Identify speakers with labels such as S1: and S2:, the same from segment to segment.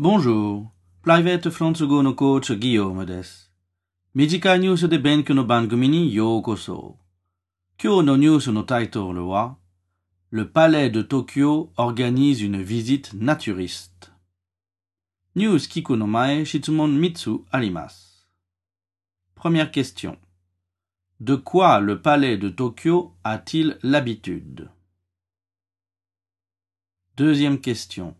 S1: Bonjour. Private フランス語のコーチギヨームです。短いニュースで勉強の番組にようこそ。今日のニュースのタイトルは Le Palais de Tokyo organise une visite naturiste. ニュース聞くの前、質問3つあります。Première question. De quoi le palais de Tokyo a-t-il l'habitude Deuxième question.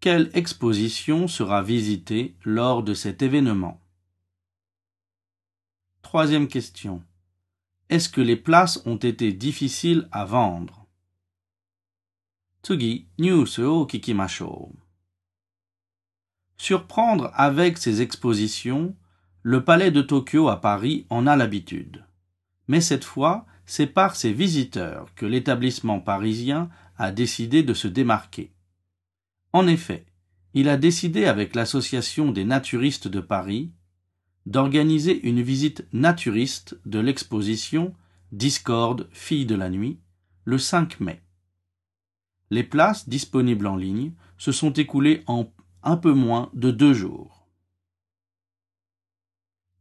S1: Quelle exposition sera visitée lors de cet événement? Troisième question. Est-ce que les places ont été difficiles à vendre? Tsugi, kikimashou. Surprendre avec ses expositions, le palais de Tokyo à Paris en a l'habitude. Mais cette fois, c'est par ses visiteurs que l'établissement parisien a décidé de se démarquer. En effet, il a décidé avec l'Association des naturistes de Paris d'organiser une visite naturiste de l'exposition Discorde, fille de la nuit, le 5 mai. Les places disponibles en ligne se sont écoulées en un peu moins de deux jours.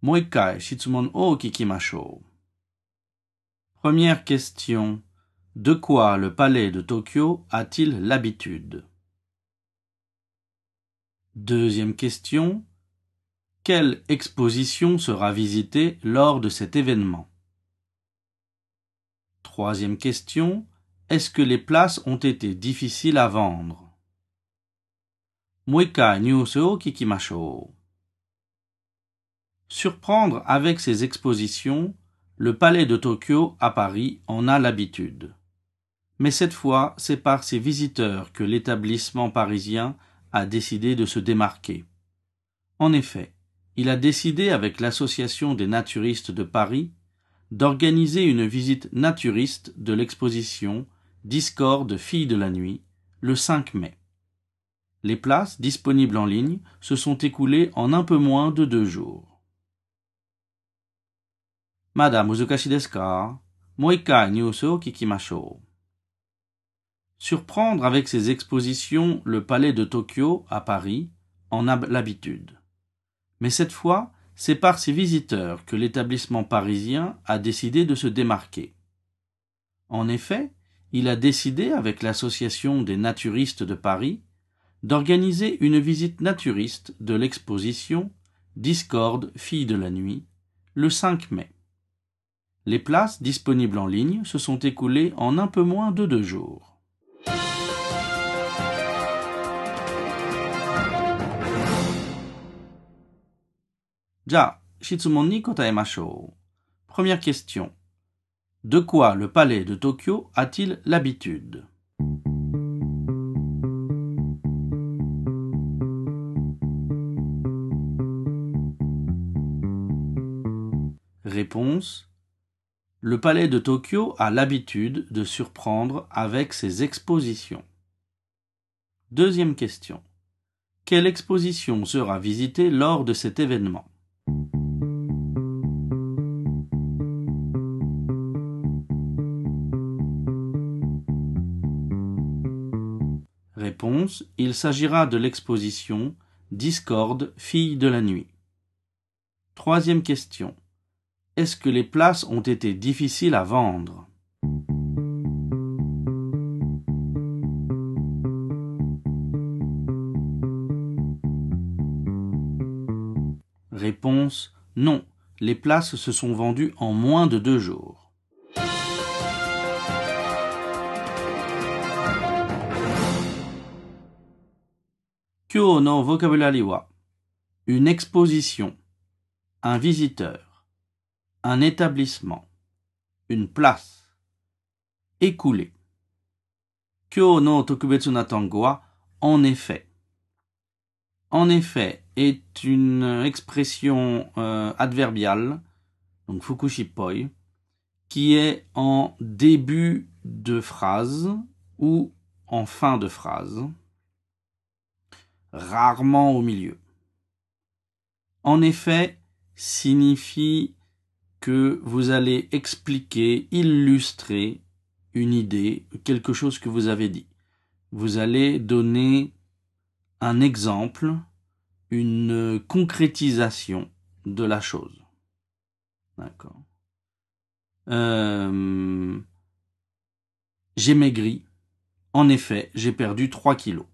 S1: Moikai shitsumon o kikimashou. Première question. De quoi le palais de Tokyo a-t-il l'habitude? Deuxième question. Quelle exposition sera visitée lors de cet événement? Troisième question. Est-ce que les places ont été difficiles à vendre? Surprendre avec ses expositions, le palais de Tokyo à Paris en a l'habitude. Mais cette fois, c'est par ses visiteurs que l'établissement parisien a décidé de se démarquer. En effet, il a décidé avec l'Association des naturistes de Paris d'organiser une visite naturiste de l'exposition Discorde Filles de la nuit le 5 mai. Les places disponibles en ligne se sont écoulées en un peu moins de deux jours. Madame Uzukashi desu ka? Moikai. Surprendre avec ses expositions le palais de Tokyo à Paris en a l'habitude. Mais cette fois, c'est par ses visiteurs que l'établissement parisien a décidé de se démarquer. En effet, il a décidé avec l'Association des naturistes de Paris d'organiser une visite naturiste de l'exposition Discorde, fille de la nuit, le 5 mai. Les places disponibles en ligne se sont écoulées en un peu moins de deux jours. Ja, shitsumon ni kotaemashou. Première question. De quoi le palais de Tokyo a-t-il l'habitude? Réponse. Le palais de Tokyo a l'habitude de surprendre avec ses expositions. Deuxième question. Quelle exposition sera visitée lors de cet événement? Réponse. Il s'agira de l'exposition Discorde, fille de la nuit. Troisième question. Est-ce que les places ont été difficiles à vendre? Réponse Non. Les places se sont vendues en moins de deux jours. Kyo no une exposition, un visiteur, un établissement, une place. Écoulé. Kyo no tokubetsu na tango wa? En effet. En effet est une expression euh, adverbiale, donc fukushipoi, qui est en début de phrase ou en fin de phrase, rarement au milieu. En effet, signifie que vous allez expliquer, illustrer une idée, quelque chose que vous avez dit. Vous allez donner un exemple, une concrétisation de la chose. D'accord. Euh, j'ai maigri. En effet, j'ai perdu 3 kilos.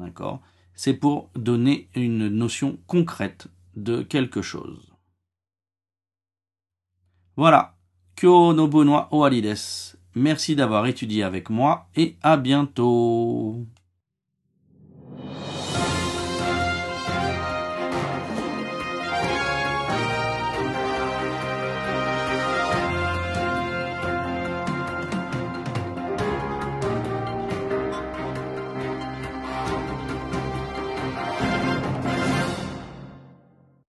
S1: D'accord C'est pour donner une notion concrète de quelque chose. Voilà. Kyo no Benoît Merci d'avoir étudié avec moi et à bientôt.